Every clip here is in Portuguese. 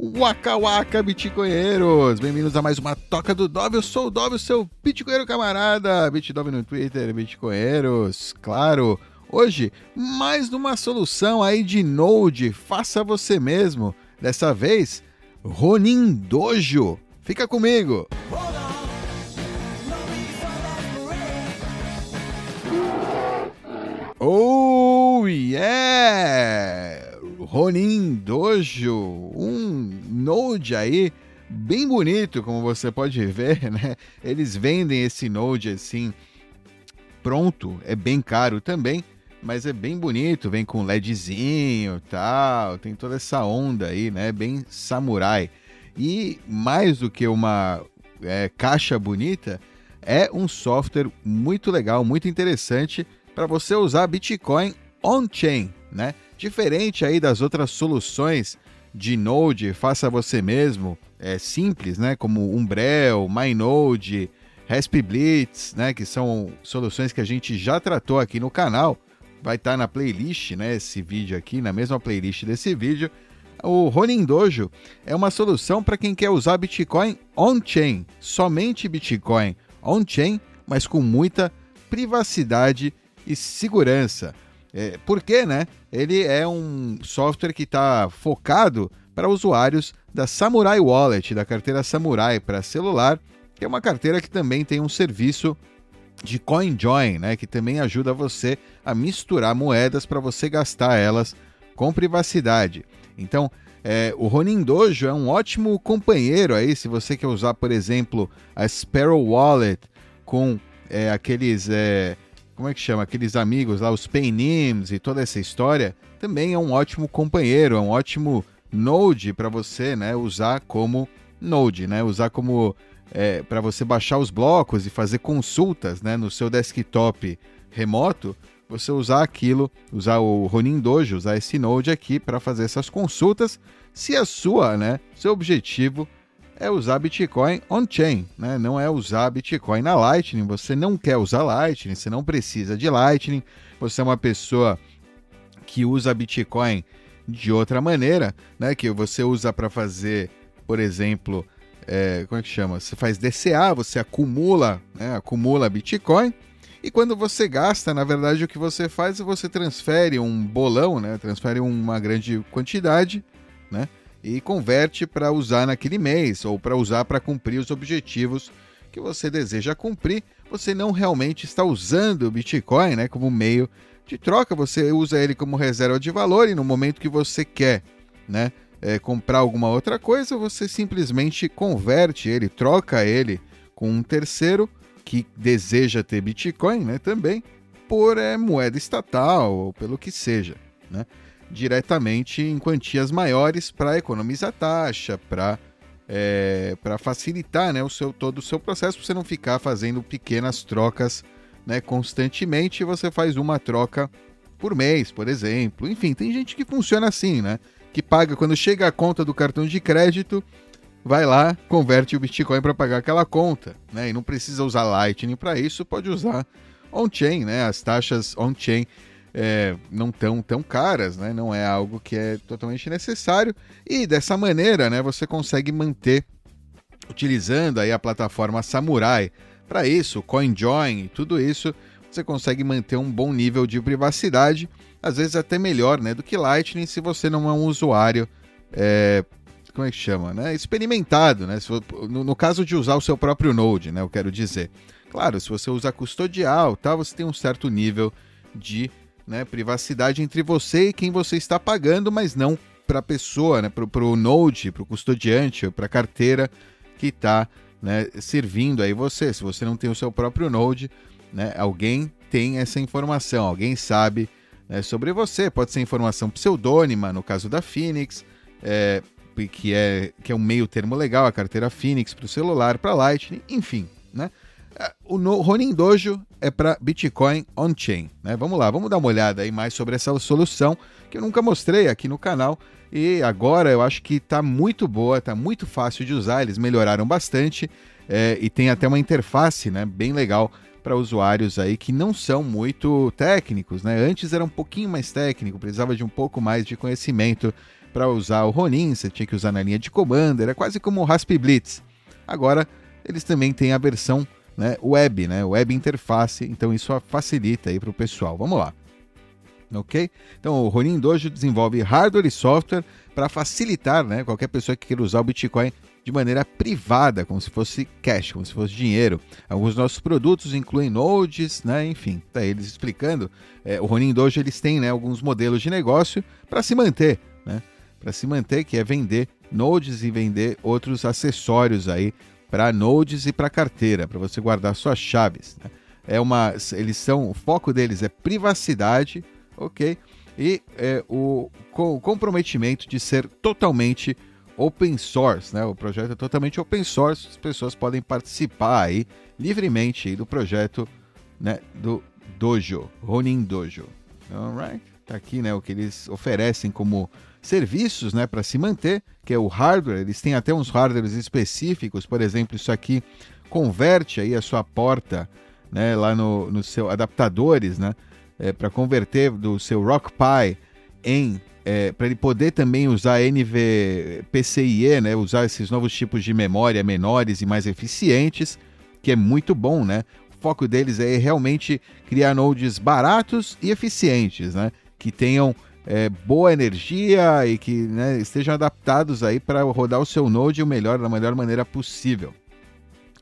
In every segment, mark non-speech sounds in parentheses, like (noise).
Waka Waka Bitcoinheiros! Bem-vindos a mais uma Toca do Dove. Eu sou o Dove, seu Bitcoinheiro camarada. Bitdove no Twitter, Bitcoinheiros, claro. Hoje, mais uma solução aí de Node, faça você mesmo. Dessa vez, Ronin Dojo. Fica comigo! Oh yeah! Ronin Dojo, um Node aí bem bonito, como você pode ver, né? Eles vendem esse Node assim pronto, é bem caro também, mas é bem bonito, vem com LEDzinho, tal, tem toda essa onda aí, né? Bem samurai. E mais do que uma é, caixa bonita, é um software muito legal, muito interessante para você usar Bitcoin on-chain, né? Diferente aí das outras soluções de Node, faça você mesmo, é simples, né? Como Umbrel, MyNode, Raspblitz, né? Que são soluções que a gente já tratou aqui no canal. Vai estar tá na playlist, né? Esse vídeo aqui, na mesma playlist desse vídeo. O Ronin Dojo é uma solução para quem quer usar Bitcoin on-chain, somente Bitcoin on-chain, mas com muita privacidade e segurança. É, porque, né? Ele é um software que está focado para usuários da Samurai Wallet, da carteira Samurai para celular, que é uma carteira que também tem um serviço de CoinJoin, né? Que também ajuda você a misturar moedas para você gastar elas com privacidade. Então, é, o Ronin Dojo é um ótimo companheiro aí, se você quer usar, por exemplo, a Sparrow Wallet com é, aqueles é, como é que chama? Aqueles amigos lá, os Paynims e toda essa história, também é um ótimo companheiro, é um ótimo Node para você né, usar como Node, né? Usar como é, para você baixar os blocos e fazer consultas né, no seu desktop remoto, você usar aquilo, usar o Ronin Dojo, usar esse Node aqui para fazer essas consultas, se a sua, né, seu objetivo é usar Bitcoin on-chain, né? Não é usar Bitcoin na Lightning. Você não quer usar Lightning, você não precisa de Lightning. Você é uma pessoa que usa Bitcoin de outra maneira, né? Que você usa para fazer, por exemplo, é, como é que chama? Você faz DCA, você acumula, né? Acumula Bitcoin. E quando você gasta, na verdade, o que você faz é você transfere um bolão, né? Transfere uma grande quantidade, né? E converte para usar naquele mês ou para usar para cumprir os objetivos que você deseja cumprir. Você não realmente está usando o Bitcoin né, como meio de troca, você usa ele como reserva de valor e no momento que você quer né, é, comprar alguma outra coisa, você simplesmente converte ele, troca ele com um terceiro que deseja ter Bitcoin né, também por é, moeda estatal ou pelo que seja. Né? Diretamente em quantias maiores para economizar taxa, para é, para facilitar né, o seu, todo o seu processo, para você não ficar fazendo pequenas trocas né, constantemente. Você faz uma troca por mês, por exemplo. Enfim, tem gente que funciona assim, né? Que paga quando chega a conta do cartão de crédito, vai lá, converte o Bitcoin para pagar aquela conta, né? E não precisa usar Lightning para isso, pode usar on-chain, né? As taxas on-chain é, não tão, tão caras, né? Não é algo que é totalmente necessário. E dessa maneira, né, você consegue manter utilizando aí a plataforma Samurai. Para isso, CoinJoin e tudo isso, você consegue manter um bom nível de privacidade, às vezes até melhor, né, do que Lightning se você não é um usuário é, como é que chama, né? Experimentado, né? No, no, caso de usar o seu próprio Node, né? Eu quero dizer. Claro, se você usa custodial, tal, você tem um certo nível de né, privacidade entre você e quem você está pagando, mas não para a pessoa, né, para o node, para o custodiante, para a carteira que está né, servindo aí você. Se você não tem o seu próprio node, né, alguém tem essa informação, alguém sabe né, sobre você. Pode ser informação pseudônima, no caso da Phoenix, é, que, é, que é um meio termo legal, a carteira Phoenix para o celular, para Lightning, enfim, né? O Ronin Dojo é para Bitcoin on-chain. Né? Vamos lá, vamos dar uma olhada aí mais sobre essa solução que eu nunca mostrei aqui no canal e agora eu acho que está muito boa, está muito fácil de usar. Eles melhoraram bastante é, e tem até uma interface né, bem legal para usuários aí que não são muito técnicos. Né? Antes era um pouquinho mais técnico, precisava de um pouco mais de conhecimento para usar o Ronin, você tinha que usar na linha de comando, era quase como o Raspblitz. Agora, eles também têm a versão né, web, né, web interface, então isso facilita aí para o pessoal. Vamos lá. Ok? Então, o Ronin Dojo desenvolve hardware e software para facilitar né, qualquer pessoa que queira usar o Bitcoin de maneira privada, como se fosse cash, como se fosse dinheiro. Alguns nossos produtos incluem nodes, né? enfim, tá eles explicando. É, o Ronin Dojo eles têm né, alguns modelos de negócio para se manter, né? Para se manter, que é vender nodes e vender outros acessórios aí para nodes e para carteira, para você guardar suas chaves. Né? É uma, eles são, o foco deles é privacidade, ok? E é, o, o comprometimento de ser totalmente open source, né? O projeto é totalmente open source, as pessoas podem participar aí livremente aí do projeto, né, do Dojo, Ronin Dojo. Alright? Tá aqui, né, o que eles oferecem como serviços, né, para se manter, que é o hardware. Eles têm até uns hardwares específicos, por exemplo, isso aqui converte aí a sua porta, né, lá no, no seu adaptadores, né, é, para converter do seu Rock Pi em é, para ele poder também usar NVPCIe, né, usar esses novos tipos de memória menores e mais eficientes, que é muito bom, né? O foco deles é realmente criar nodes baratos e eficientes, né? Que tenham é, boa energia e que né, estejam adaptados aí para rodar o seu node o melhor da melhor maneira possível.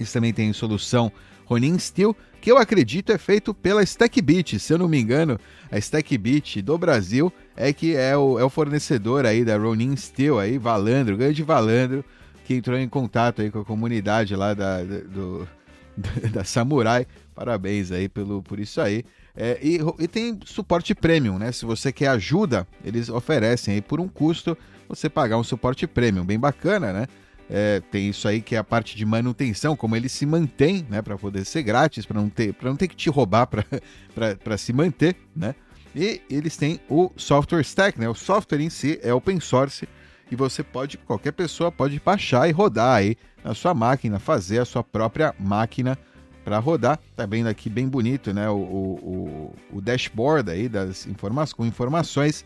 Eles também tem solução Ronin Steel, que eu acredito é feito pela Stackbit. Se eu não me engano, a Stackbit do Brasil é que é o, é o fornecedor aí da Ronin Steel, aí, Valandro, grande Valandro, que entrou em contato aí com a comunidade lá da, do, (laughs) da Samurai. Parabéns aí pelo, por isso aí. É, e, e, tem suporte premium, né? Se você quer ajuda, eles oferecem aí por um custo você pagar um suporte premium, bem bacana, né? É, tem isso aí que é a parte de manutenção, como ele se mantém, né, para poder ser grátis, para não ter, para não ter que te roubar para (laughs) se manter, né? E eles têm o software stack, né? O software em si é open source e você pode, qualquer pessoa pode baixar e rodar aí na sua máquina, fazer a sua própria máquina para rodar. Tá vendo aqui bem bonito, né? O, o, o dashboard aí das informações com informações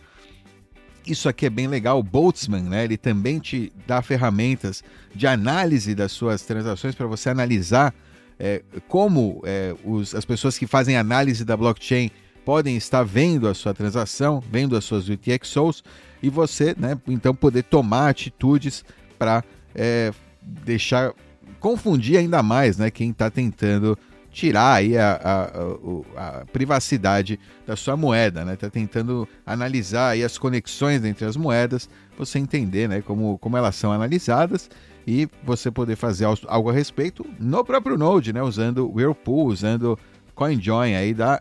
isso aqui é bem legal. O Boltzmann, né, ele também te dá ferramentas de análise das suas transações para você analisar é, como é, os, as pessoas que fazem análise da blockchain podem estar vendo a sua transação, vendo as suas UTXOs e você, né, então poder tomar atitudes para é, deixar confundir ainda mais, né, quem está tentando tirar aí a, a, a, a, privacidade da sua moeda, né? Tá tentando analisar aí as conexões entre as moedas, você entender, né, como, como elas são analisadas e você poder fazer algo a respeito no próprio Node, né, usando Whirlpool, usando CoinJoin aí da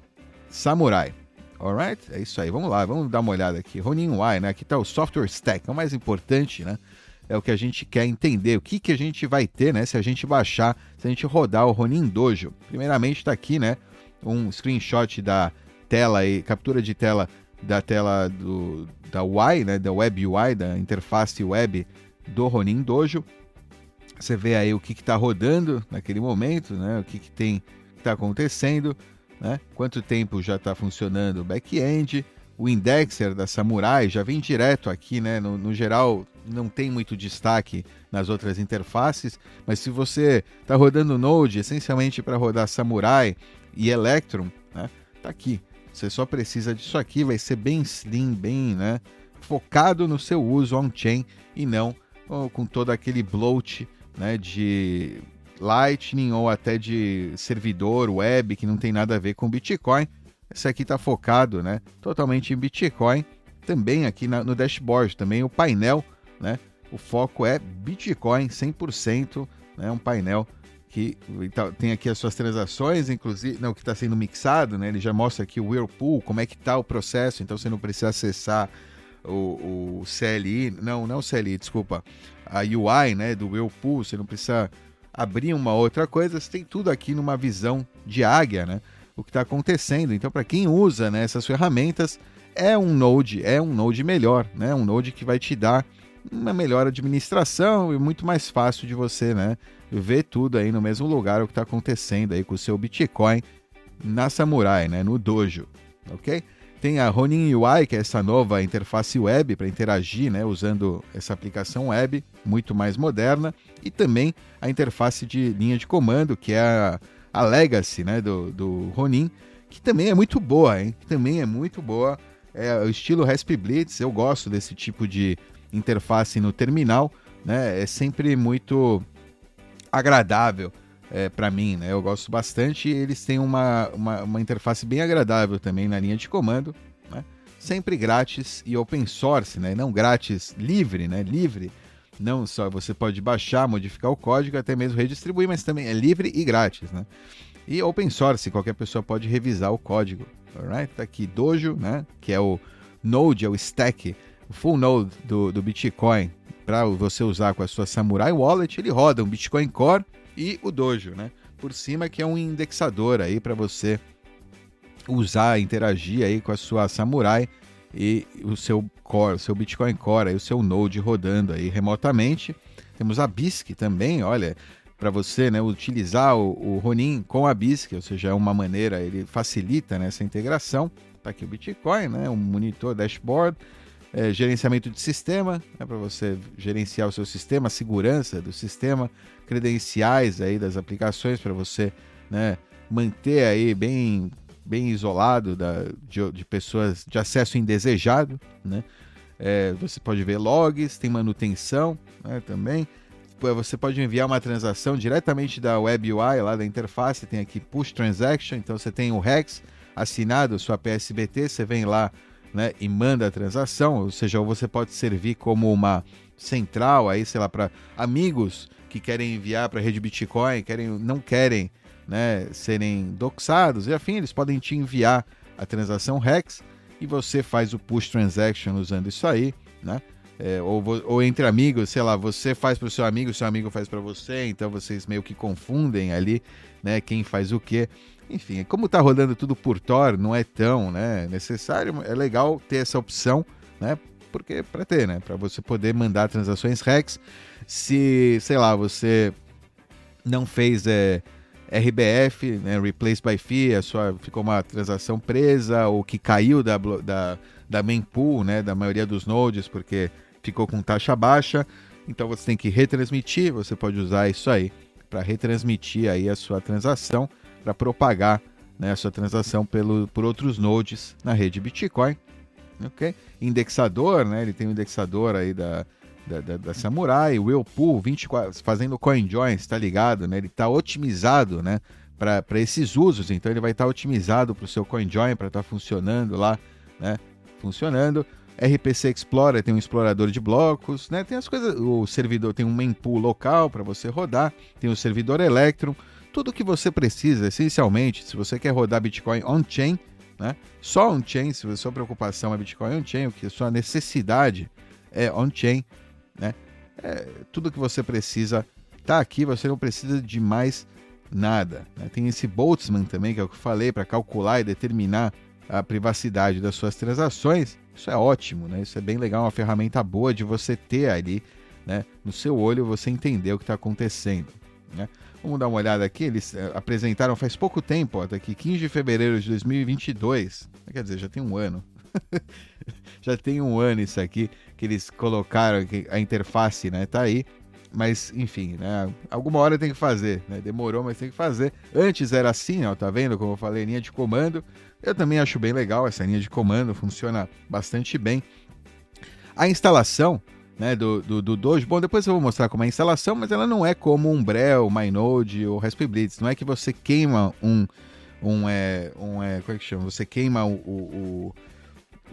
Samurai. Alright? É isso aí. Vamos lá, vamos dar uma olhada aqui. Ronin Y, né? Aqui está o software stack, é o mais importante, né? É o que a gente quer entender, o que, que a gente vai ter, né, se a gente baixar, se a gente rodar o Ronin Dojo. Primeiramente está aqui, né, um screenshot da tela e captura de tela da tela do, da UI, né, da Web UI, da interface web do Ronin Dojo. Você vê aí o que está rodando naquele momento, né, o que, que tem está acontecendo, né, quanto tempo já está funcionando o back-end, o indexer da Samurai já vem direto aqui, né? No, no, geral, não tem muito destaque nas outras interfaces, mas se você está rodando Node essencialmente para rodar Samurai e Electron, né? Tá aqui. Você só precisa disso aqui, vai ser bem slim, bem, né? Focado no seu uso on-chain e não com todo aquele bloat, né? De Lightning ou até de servidor web que não tem nada a ver com Bitcoin esse aqui está focado né, totalmente em Bitcoin. Também aqui na, no dashboard, também o painel, né? O foco é Bitcoin 100%, né? Um painel que tá, tem aqui as suas transações, inclusive, não, que está sendo mixado, né? Ele já mostra aqui o Whirlpool, como é que está o processo, então você não precisa acessar o, o, CLI, não, não o CLI, desculpa, a UI, né, do Whirlpool, você não precisa abrir uma outra coisa, você tem tudo aqui numa visão de águia, né? O que está acontecendo. Então, para quem usa né, essas ferramentas, é um Node, é um Node melhor, né? Um Node que vai te dar uma melhor administração e muito mais fácil de você, né, ver tudo aí no mesmo lugar o que está acontecendo aí com o seu Bitcoin na Samurai, né, no Dojo, ok? Tem a Ronin UI, que é essa nova interface web para interagir, né, usando essa aplicação web, muito mais moderna, e também a interface de linha de comando, que é a, a Legacy né, do, do Ronin, que também é muito boa, hein? Que também é muito boa. É o estilo Rasp Blitz, eu gosto desse tipo de interface no terminal, né? É sempre muito agradável é, para mim, né? Eu gosto bastante. eles têm uma, uma, uma, interface bem agradável também na linha de comando, né? Sempre grátis e open source, né? Não grátis, livre, né? Livre. Não só você pode baixar, modificar o código, até mesmo redistribuir, mas também é livre e grátis, né? E open source, qualquer pessoa pode revisar o código. Alright? Tá aqui Dojo, né? Que é o Node, é o stack, o full node do, do Bitcoin para você usar com a sua Samurai Wallet. Ele roda um Bitcoin Core e o Dojo, né? Por cima que é um indexador aí para você usar, interagir aí com a sua Samurai e o seu Core, o seu Bitcoin Core, o seu Node rodando aí remotamente. Temos a BISC também, olha, para você né, utilizar o, o, Ronin com a BISC, ou seja, é uma maneira, ele facilita né, essa integração. Tá aqui o Bitcoin, né, um monitor dashboard, é, gerenciamento de sistema, né, para você gerenciar o seu sistema, segurança do sistema, credenciais aí das aplicações para você né, manter aí bem, bem isolado da, de, de pessoas de acesso indesejado. Né? É, você pode ver logs, tem manutenção né, também. Você pode enviar uma transação diretamente da Web UI, lá da interface, tem aqui Push Transaction, então você tem o Rex assinado, sua PSBT, você vem lá né, e manda a transação, ou seja, você pode servir como uma central aí, sei lá, para amigos que querem enviar para a rede Bitcoin, querem, não querem né, serem doxados e afim, eles podem te enviar a transação Rex e você faz o push transaction usando isso aí, né? É, ou, ou, entre amigos, sei lá, você faz para o seu amigo, seu amigo faz para você, então vocês meio que confundem ali, né, quem faz o quê. Enfim, como está rodando tudo por Tor, não é tão né, necessário, é legal ter essa opção, né? Porque para ter, né? Para você poder mandar transações REX. Se, sei lá, você não fez é, RBF, né, Replace by Fee, a sua, ficou uma transação presa ou que caiu da, da, da main pool, né, da maioria dos nodes, porque ficou com taxa baixa. Então você tem que retransmitir, você pode usar isso aí para retransmitir aí a sua transação para propagar né, a sua transação pelo, por outros nodes na rede Bitcoin. ok? Indexador, né, ele tem um indexador aí da, da, da, da Samurai, Whirlpool 24, fazendo CoinJoin, está ligado? Né, ele está otimizado né, para esses usos, então ele vai estar tá otimizado para o seu CoinJoin, para estar tá funcionando lá, né, funcionando. RPC Explorer tem um explorador de blocos, né? Tem as coisas, o servidor tem um mempool local para você rodar, tem o servidor Electron, tudo que você precisa, essencialmente, se você quer rodar Bitcoin on-chain, né? Só on-chain, se a sua preocupação é Bitcoin on-chain, o que a sua necessidade é on-chain, né? É, tudo que você precisa tá aqui, você não precisa de mais nada. Né? Tem esse Boltzmann também, que é o que eu falei, para calcular e determinar a privacidade das suas transações. Isso é ótimo, né? Isso é bem legal, uma ferramenta boa de você ter ali, né? No seu olho, você entender o que está acontecendo, né? Vamos dar uma olhada aqui. Eles eh, apresentaram faz pouco tempo, ó, tá aqui, 15 de fevereiro de 2022. Quer dizer, já tem um ano. (laughs) já tem um ano isso aqui que eles colocaram a interface, né? Tá aí. Mas, enfim, né? Alguma hora tem que fazer, né? Demorou, mas tem que fazer. Antes era assim, ó, tá vendo? Como eu falei, linha de comando. Eu também acho bem legal essa linha de comando, funciona bastante bem. A instalação né, do, do, do, Dojo. Bom, depois eu vou mostrar como é a instalação, mas ela não é como um Brel, MyNode ou Raspberry. Não é que você queima um, um, é, um é, como é que chama? Você queima o, o,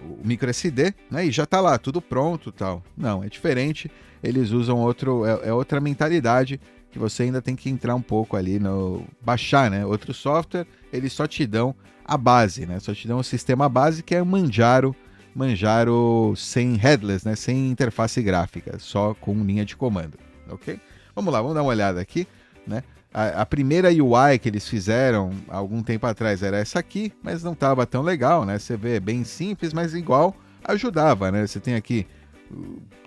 o, micro SD, né, e já está lá, tudo pronto tal. Não, é diferente. Eles usam outro, é, é, outra mentalidade que você ainda tem que entrar um pouco ali no baixar, né? Outro software, eles só te dão a base, né? Só te dão o sistema base que é o Manjaro Manjaro sem headless, né? sem interface gráfica, só com linha de comando, ok? Vamos lá, vamos dar uma olhada aqui, né? A, a primeira UI que eles fizeram algum tempo atrás era essa aqui, mas não estava tão legal, né? Você vê, bem simples, mas igual ajudava, né? Você tem aqui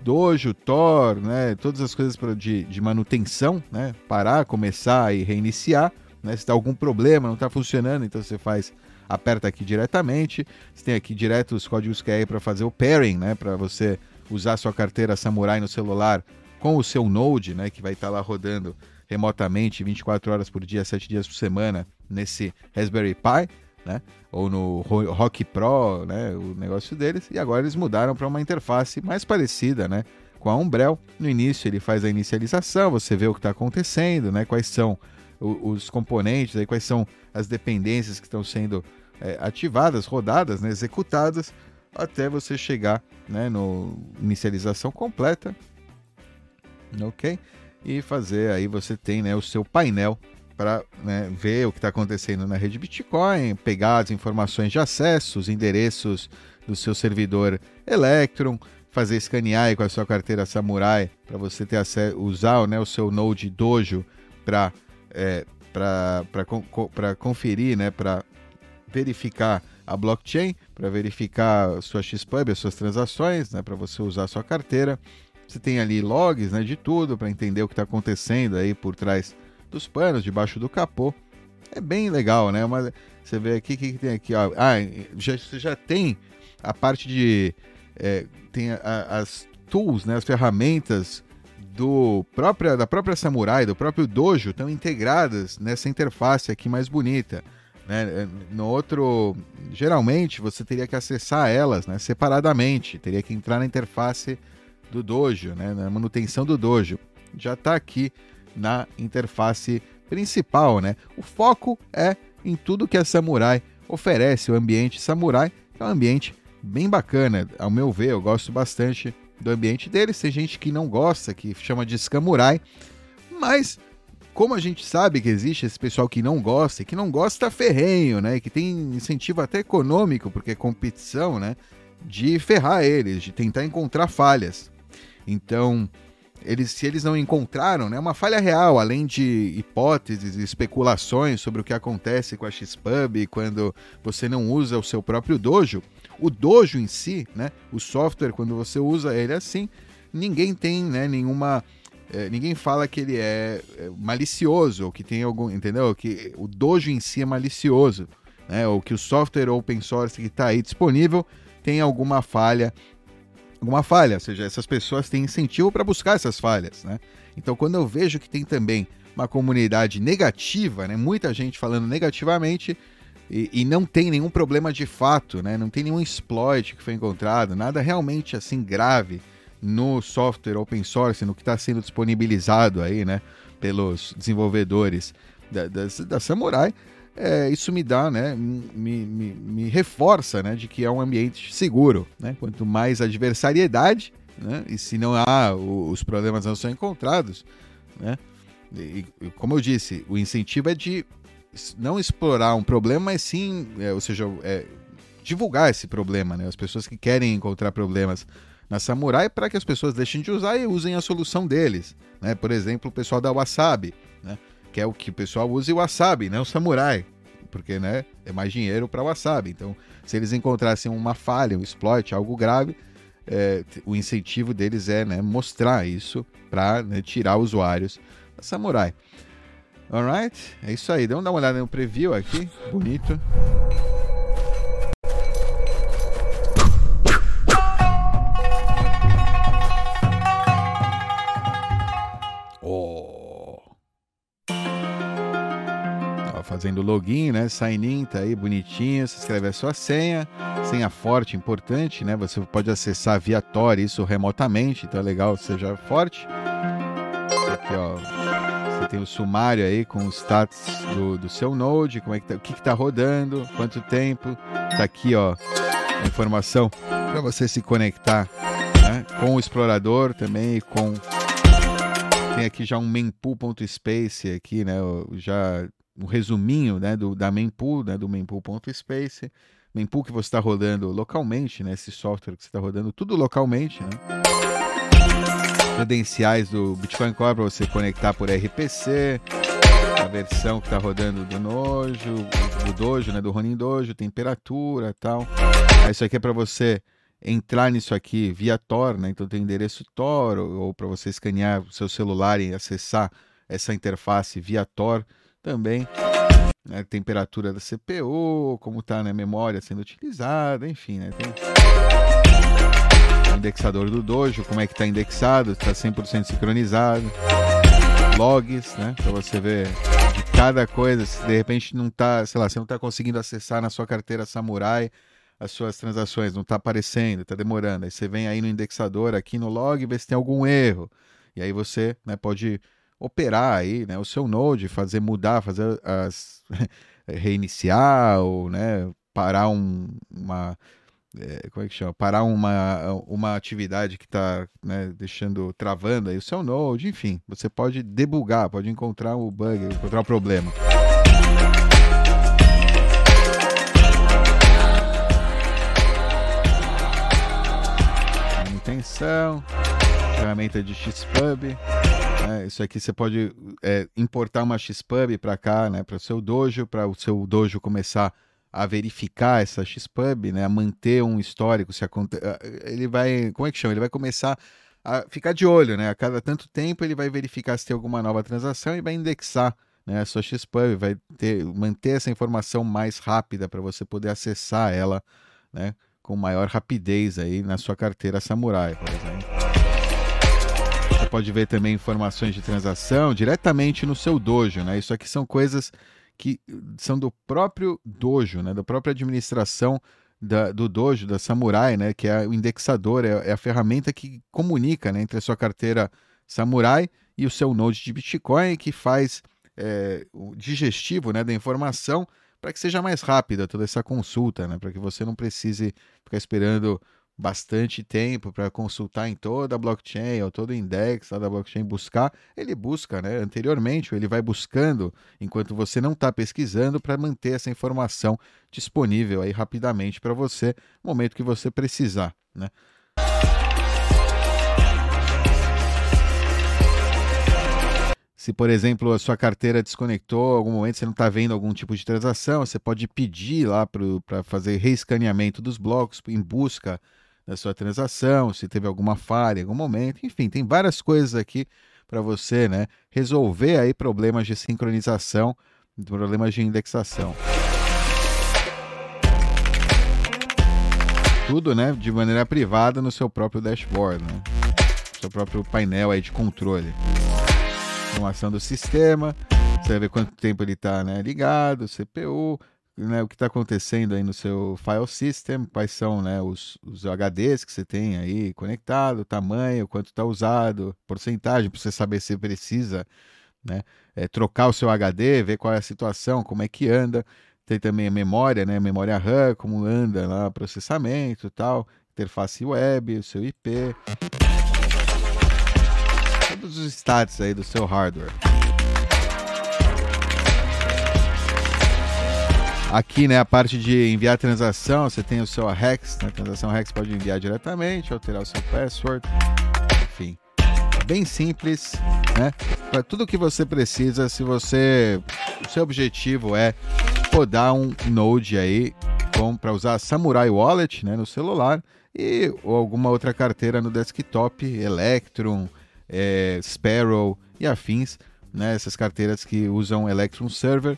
Dojo, Tor, né? Todas as coisas de, de manutenção, né? Parar, começar e reiniciar, né? Se está algum problema, não está funcionando, então você faz aperta aqui diretamente. Você tem aqui direto os códigos QR para fazer o pairing, né? Para você usar sua carteira Samurai no celular com o seu Node, né? Que vai estar tá lá rodando remotamente 24 horas por dia, 7 dias por semana nesse Raspberry Pi. Né? Ou no Rock Pro, né? O negócio deles. E agora eles mudaram para uma interface mais parecida, né? Com a Umbrel. No início ele faz a inicialização, você vê o que está acontecendo, né? Quais são os componentes, aí, quais são as dependências que estão sendo é, ativadas, rodadas, né, executadas, até você chegar né, no inicialização completa, ok? E fazer aí você tem né, o seu painel para né, ver o que está acontecendo na rede Bitcoin, pegar as informações de acesso, os endereços do seu servidor Electron, fazer escanear com a sua carteira Samurai para você ter acesso, usar né, o seu Node Dojo para é, para conferir, né, para verificar a blockchain, para verificar sua XPub, as suas transações, né, para você usar a sua carteira. Você tem ali logs né, de tudo para entender o que está acontecendo aí por trás dos panos, debaixo do capô. É bem legal, né? Mas você vê aqui o que, que, tem aqui. Ó. Ah, já, você já tem a parte de. É, tem a, as tools, né, as ferramentas do própria, da própria Samurai, do próprio Dojo, estão integradas nessa interface aqui mais bonita. Né? No outro, geralmente você teria que acessar elas né, separadamente, teria que entrar na interface do Dojo, né, na manutenção do Dojo. Já está aqui na interface principal. Né? O foco é em tudo que a Samurai oferece, o ambiente Samurai, é um ambiente bem bacana, ao meu ver, eu gosto bastante do ambiente deles. Tem gente que não gosta, que chama de escamurai, mas como a gente sabe que existe esse pessoal que não gosta, que não gosta ferrenho, né, que tem incentivo até econômico, porque é competição, né, de ferrar eles, de tentar encontrar falhas. Então, eles, se eles não encontraram, né, uma falha real, além de hipóteses e especulações sobre o que acontece com a Xpub quando você não usa o seu próprio dojo, o dojo em si, né, o software, quando você usa ele assim, ninguém tem né, nenhuma. É, ninguém fala que ele é, é malicioso, ou que tem algum. Entendeu? Que o dojo em si é malicioso, né? Ou que o software open source que está aí disponível tem alguma falha. Alguma falha, ou seja, essas pessoas têm incentivo para buscar essas falhas, né? Então, quando eu vejo que tem também uma comunidade negativa, né? Muita gente falando negativamente, e, e, não tem nenhum problema de fato, né? Não tem nenhum exploit que foi encontrado, nada realmente assim grave no software open source, no que está sendo disponibilizado aí, né? Pelos desenvolvedores da, da, da Samurai. É, isso me dá, né? Me, me, me, reforça, né? De que é um ambiente seguro, né? Quanto mais adversariedade, né? E se não há, os problemas não são encontrados, né? E, como eu disse, o incentivo é de não explorar um problema, mas sim, é, ou seja, é, divulgar esse problema, né? As pessoas que querem encontrar problemas na Samurai para que as pessoas deixem de usar e usem a solução deles, né? Por exemplo, o pessoal da Wasabi, né? Que é o que o pessoal usa o Wasabi, não o Samurai, porque, né? É mais dinheiro para o Wasabi. Então, se eles encontrassem uma falha, um exploit, algo grave, é, o incentivo deles é né, mostrar isso para né, tirar usuários da Samurai. Alright? É isso aí. Vamos dar uma olhada no preview aqui. Bonito. Fazendo login, né? Sign in, tá aí bonitinho. Você escreve a sua senha. Senha forte, importante, né? Você pode acessar via Tor isso remotamente, então é legal seja forte. Aqui, ó você tem o sumário aí com os status do, do seu Node, como é que tá, o que está rodando, quanto tempo. Tá aqui, ó, a informação para você se conectar né, com o explorador também e com tem aqui já um mempool.space aqui, né, já um resuminho, né, do da mempool, né, do mempool.space. Mempool que você está rodando localmente, né, esse software que você está rodando tudo localmente, né? credenciais do Bitcoin Core para você conectar por RPC, a versão que está rodando do Nojo, do Dojo, né, do Ronin Dojo, temperatura tal. Isso aqui é para você entrar nisso aqui via Tor, né? Então tem endereço Tor, ou, ou para você escanear o seu celular e acessar essa interface via Tor também. né, temperatura da CPU, como está né, a memória sendo utilizada, enfim, né, tem indexador do Dojo, como é que está indexado, está 100% sincronizado, logs, né, para você ver cada coisa, se de repente não está, sei lá, você não está conseguindo acessar na sua carteira Samurai as suas transações, não está aparecendo, está demorando, aí você vem aí no indexador, aqui no log, vê se tem algum erro, e aí você né, pode operar aí, né, o seu Node, fazer mudar, fazer as (laughs) reiniciar ou, né, parar um, uma é, como é que chama? Parar uma, uma atividade que está né, deixando travando aí o seu Node, enfim, você pode debugar, pode encontrar o bug, encontrar o problema. Manutenção, ferramenta de Xpub. (laughs) Né? Isso aqui você pode é, importar uma Xpub para cá, né, para o seu dojo, para o seu dojo começar a verificar essa Xpub, né, a manter um histórico, se aconte... ele vai, como é que chama? Ele vai começar a ficar de olho, né? A cada tanto tempo ele vai verificar se tem alguma nova transação e vai indexar né, a sua Xpub, vai ter, manter essa informação mais rápida para você poder acessar ela, né, com maior rapidez aí na sua carteira Samurai, por exemplo pode ver também informações de transação diretamente no seu dojo, né? Isso aqui são coisas que são do próprio dojo, né? Da própria administração da, do dojo, da Samurai, né? Que é o indexador, é, é, a ferramenta que comunica né? entre a sua carteira Samurai e o seu node de Bitcoin, que faz é, o digestivo né? da informação para que seja mais rápida toda essa consulta, né? Para que você não precise ficar esperando bastante tempo para consultar em toda a blockchain ou todo o index da blockchain buscar, ele busca, né? Anteriormente, ele vai buscando enquanto você não está pesquisando para manter essa informação disponível aí rapidamente para você no momento que você precisar, né? Se, por exemplo, a sua carteira desconectou, em algum momento você não está vendo algum tipo de transação, você pode pedir lá para fazer reescaneamento dos blocos em busca da sua transação, se teve alguma falha algum momento, enfim, tem várias coisas aqui para você, né, resolver aí problemas de sincronização, problemas de indexação. Tudo, né, de maneira privada no seu próprio dashboard, né? Seu próprio painel aí de controle. Informação do sistema, você vai ver quanto tempo ele está né, ligado, CPU, né, o que está acontecendo aí no seu file system, quais são né, os, os HDs que você tem aí conectado, tamanho, quanto está usado, porcentagem, para você saber se precisa né, é, trocar o seu HD, ver qual é a situação, como é que anda. Tem também a memória, né, memória RAM, como anda lá, processamento tal, interface web, o seu IP. Todos os status aí do seu hardware. Aqui, né, a parte de enviar transação, você tem o seu Rex, né, transação Rex pode enviar diretamente, alterar o seu password, enfim. Bem simples, né? Para tudo que você precisa, se você, o seu objetivo é podar um Node aí, para usar Samurai Wallet, né, no celular e ou alguma outra carteira no desktop, Electrum, é, Sparrow e afins, né, essas carteiras que usam Electrum Server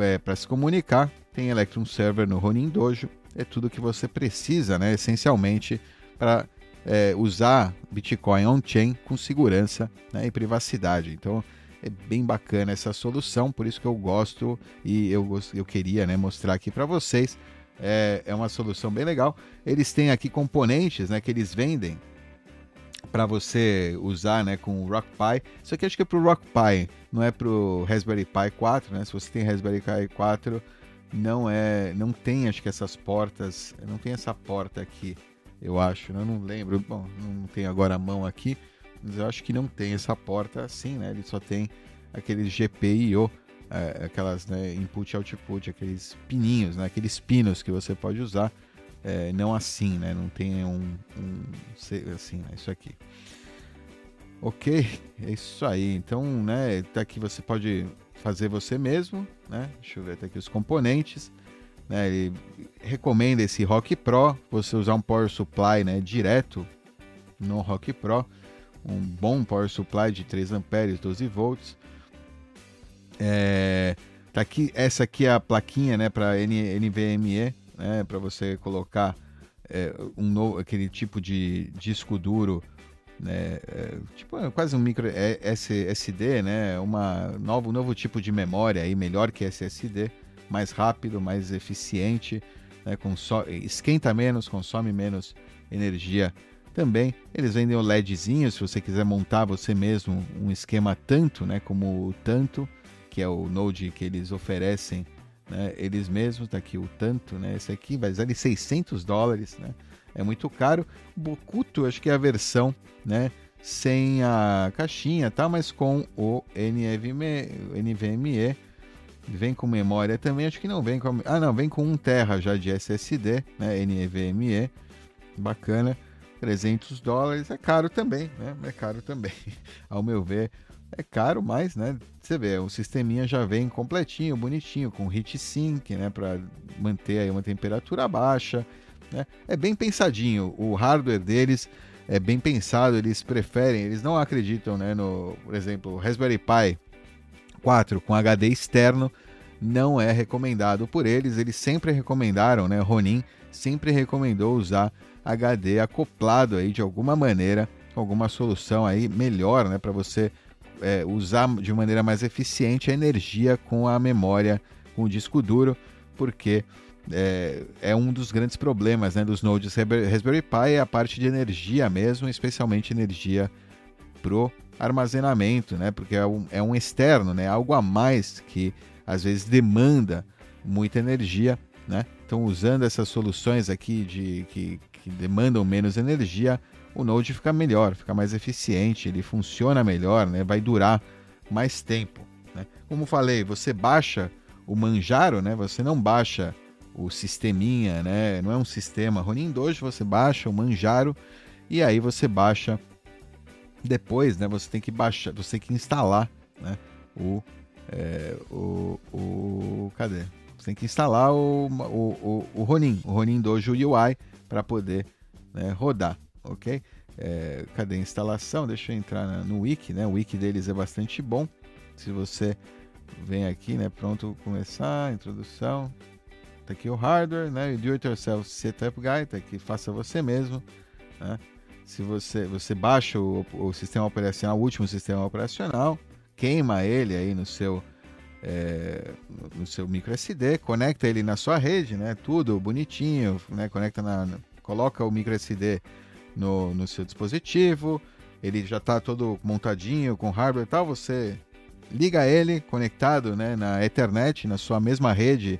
é, para se comunicar. Tem Electrum Server no Ronin Dojo. É tudo que você precisa, né, essencialmente, para é, usar Bitcoin on-chain com segurança né, e privacidade. Então, é bem bacana essa solução, por isso que eu gosto e eu, eu queria né, mostrar aqui para vocês. É, é uma solução bem legal. Eles têm aqui componentes né, que eles vendem para você usar né, com o Rock Pi. Isso aqui acho que é para o Rock Pi, não é para o Raspberry Pi 4. Né? Se você tem Raspberry Pi 4, não é, não tem acho que essas portas, não tem essa porta aqui, eu acho. Né? Eu não lembro, bom, não tenho agora a mão aqui, mas eu acho que não tem essa porta assim, né? Ele só tem aqueles GPIO, é, aquelas né, input output, aqueles pininhos, né? Aqueles pinos que você pode usar é, não assim, né? Não tem um, um assim, né? isso aqui. Ok, é isso aí. Então, né? Tá aqui você pode fazer você mesmo, né? Deixa eu ver tá aqui os componentes. Né, ele recomenda esse Rock Pro, você usar um power supply, né, direto no Rock Pro, um bom power supply de 3 amperes, 12 volts. É, Tá aqui, essa aqui é a plaquinha, né, para NVMe, né, para você colocar é, um novo, aquele tipo de disco duro, né, é, tipo é quase um micro SSD, né, uma novo novo tipo de memória aí melhor que SSD, mais rápido, mais eficiente, né, esquenta menos, consome menos energia também. Eles vendem o LEDzinho, se você quiser montar você mesmo um esquema tanto, né, como o tanto, que é o Node que eles oferecem, né, eles mesmos, tá aqui o tanto, né, esse aqui vai de 600 dólares, né, é muito caro. Bokuto, acho que é a versão, né, sem a caixinha, tá, mas com o NVMe, NVMe vem com memória também, acho que não vem com, ah não, vem com 1 TB já de SSD, né, NVMe, bacana. 300 dólares é caro também, né? É caro também. (laughs) Ao meu ver, é caro, mas, né? Você vê, o sisteminha já vem completinho, bonitinho, com heat sink, né? Para manter aí uma temperatura baixa, né? É bem pensadinho. O hardware deles é bem pensado. Eles preferem, eles não acreditam, né? No, por exemplo, o Raspberry Pi 4 com HD externo não é recomendado por eles. Eles sempre recomendaram, né? Ronin sempre recomendou usar HD acoplado aí de alguma maneira, alguma solução aí melhor, né, para você é, usar de maneira mais eficiente a energia com a memória, com o disco duro, porque é, é um dos grandes problemas né, dos nodes Raspberry Pi é a parte de energia mesmo, especialmente energia pro armazenamento, né? Porque é um, é um externo, né? Algo a mais que às vezes demanda muita energia, né? Então, usando essas soluções aqui de que, que demandam menos energia, o Node fica melhor, fica mais eficiente, ele funciona melhor, né? vai durar mais tempo. Né? Como falei, você baixa o Manjaro, né? você não baixa o sisteminha, né? não é um sistema. Ronin Dojo você baixa o Manjaro e aí você baixa depois, né? Você tem que baixar, você tem que instalar, né? O, é, o, o cadê? Você tem que instalar o, o, o, o Ronin, o Ronin Dojo UI para poder né, rodar, ok? É, cadê a instalação? Deixa eu entrar na, no wiki, né? O wiki deles é bastante bom. Se você vem aqui, né? Pronto, começar, introdução. Tá aqui o hardware, né? O do it yourself setup guide, tá aqui, faça você mesmo, né? Se você, você baixa o, o sistema operacional, o último sistema operacional, queima ele aí no seu é, no seu micro SD, conecta ele na sua rede, né? Tudo bonitinho, né? Conecta na, coloca o micro SD no, no seu dispositivo, ele já está todo montadinho com hardware e tal, você liga ele conectado, né? Na Ethernet, na sua mesma rede,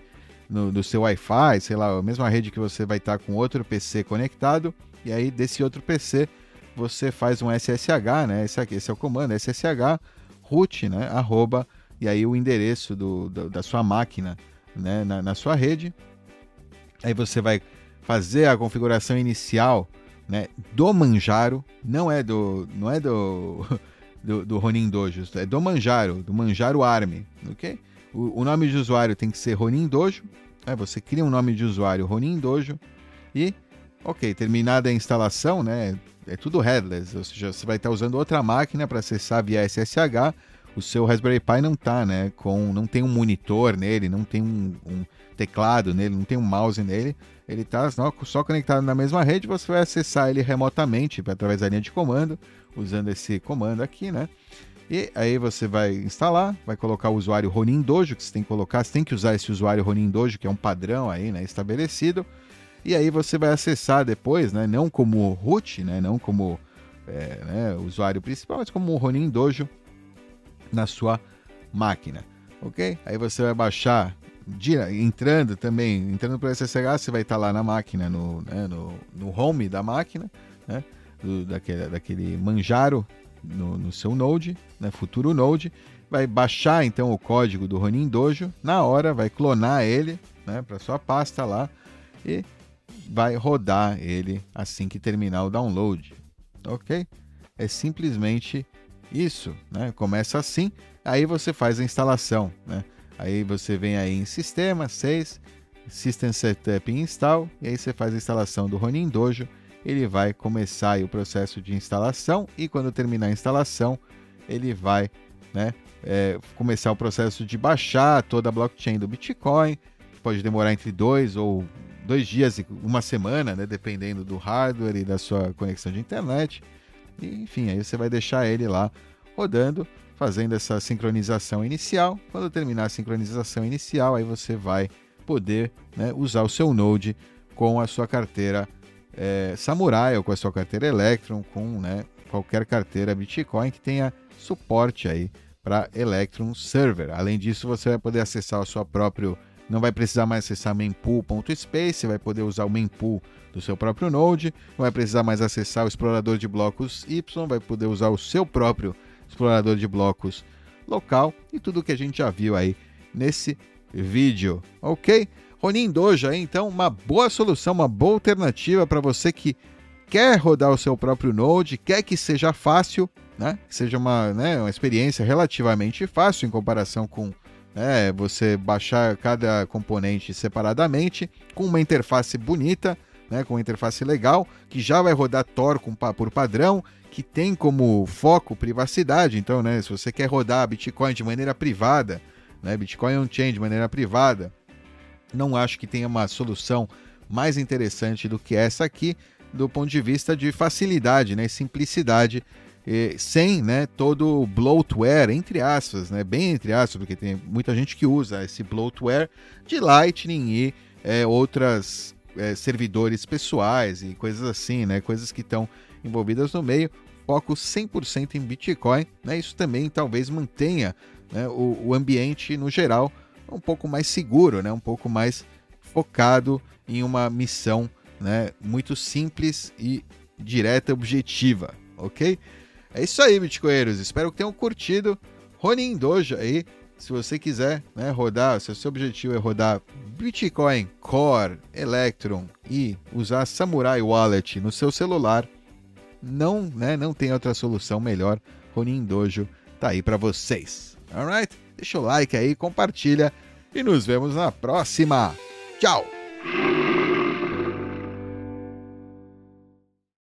no, do seu Wi-Fi, sei lá, a mesma rede que você vai estar tá com outro PC conectado, e aí desse outro PC você faz um SSH, né? Esse aqui, esse é o comando, SSH root, né? Arroba e aí o endereço do, do da sua máquina né, na, na, sua rede. Aí você vai fazer a configuração inicial né, do Manjaro, não é do não é do, (laughs) do, do Ronin Dojo, é do Manjaro, do Manjaro Army, ok? O, o nome de usuário tem que ser Ronin Dojo, aí você cria um nome de usuário Ronin Dojo e, ok, terminada a instalação, né, é tudo headless, ou seja, você vai estar usando outra máquina para acessar via SSH, o seu Raspberry Pi não tá, né? Com, não tem um monitor nele, não tem um, um teclado nele, não tem um mouse nele. Ele está só, só conectado na mesma rede, você vai acessar ele remotamente através da linha de comando, usando esse comando aqui, né? E aí você vai instalar, vai colocar o usuário Ronin Dojo, que você tem que colocar, você tem que usar esse usuário Ronin Dojo, que é um padrão aí, né, estabelecido. E aí você vai acessar depois, né, não como root, né, não como é, né, usuário principal, mas como o Ronin Dojo na sua máquina, ok? Aí você vai baixar, entrando também, entrando pelo SSH, você vai estar lá na máquina, no, né, no, no home da máquina, né? Do, daquele, daquele Manjaro no, no, seu Node, né, futuro Node, vai baixar então o código do Ronin Dojo, na hora vai clonar ele né, para sua pasta lá e vai rodar ele assim que terminar o download, ok? É simplesmente isso, né? Começa assim, aí você faz a instalação, né? Aí você vem aí em Sistema, 6, System Setup Install, e aí você faz a instalação do Ronin Dojo. Ele vai começar o processo de instalação e quando terminar a instalação, ele vai né, é, começar o processo de baixar toda a blockchain do Bitcoin. Pode demorar entre dois ou dois dias e uma semana, né, dependendo do hardware e da sua conexão de internet. E, enfim, aí você vai deixar ele lá rodando, fazendo essa sincronização inicial. Quando terminar a sincronização inicial, aí você vai poder né, usar o seu Node com a sua carteira é, Samurai ou com a sua carteira Electron, com né, qualquer carteira Bitcoin que tenha suporte aí para Electron Server. Além disso, você vai poder acessar o seu próprio, não vai precisar mais acessar mempool.space, vai poder usar o mempool do seu próprio Node, não vai precisar mais acessar o explorador de blocos Y, vai poder usar o seu próprio explorador de blocos local e tudo que a gente já viu aí nesse vídeo, ok? Ronin Dojo aí, então, uma boa solução, uma boa alternativa para você que quer rodar o seu próprio Node, quer que seja fácil, né? Seja uma, né, uma experiência relativamente fácil em comparação com né, você baixar cada componente separadamente, com uma interface bonita, né, com uma interface legal, que já vai rodar Tor com, por padrão, que tem como foco privacidade. Então, né, se você quer rodar Bitcoin de maneira privada, né, Bitcoin on-chain de maneira privada, não acho que tenha uma solução mais interessante do que essa aqui, do ponto de vista de facilidade né, simplicidade, sem né, todo o bloatware, entre aspas, né, bem entre aspas, porque tem muita gente que usa esse bloatware de Lightning e é, outras é, servidores pessoais e coisas assim, né, coisas que estão envolvidas no meio, foco 100% em Bitcoin. Né, isso também talvez mantenha né, o, o ambiente no geral um pouco mais seguro, né? um pouco mais focado em uma missão né? muito simples e direta objetiva, ok? É isso aí, Bitcoinheiros. Espero que tenham curtido. Ronin Dojo aí, se você quiser né, rodar, se o seu objetivo é rodar Bitcoin, Core, Electron e usar Samurai Wallet no seu celular, não, né, não tem outra solução melhor. Ronin Dojo tá aí para vocês. Alright? Deixa o like aí, compartilha e nos vemos na próxima. Tchau!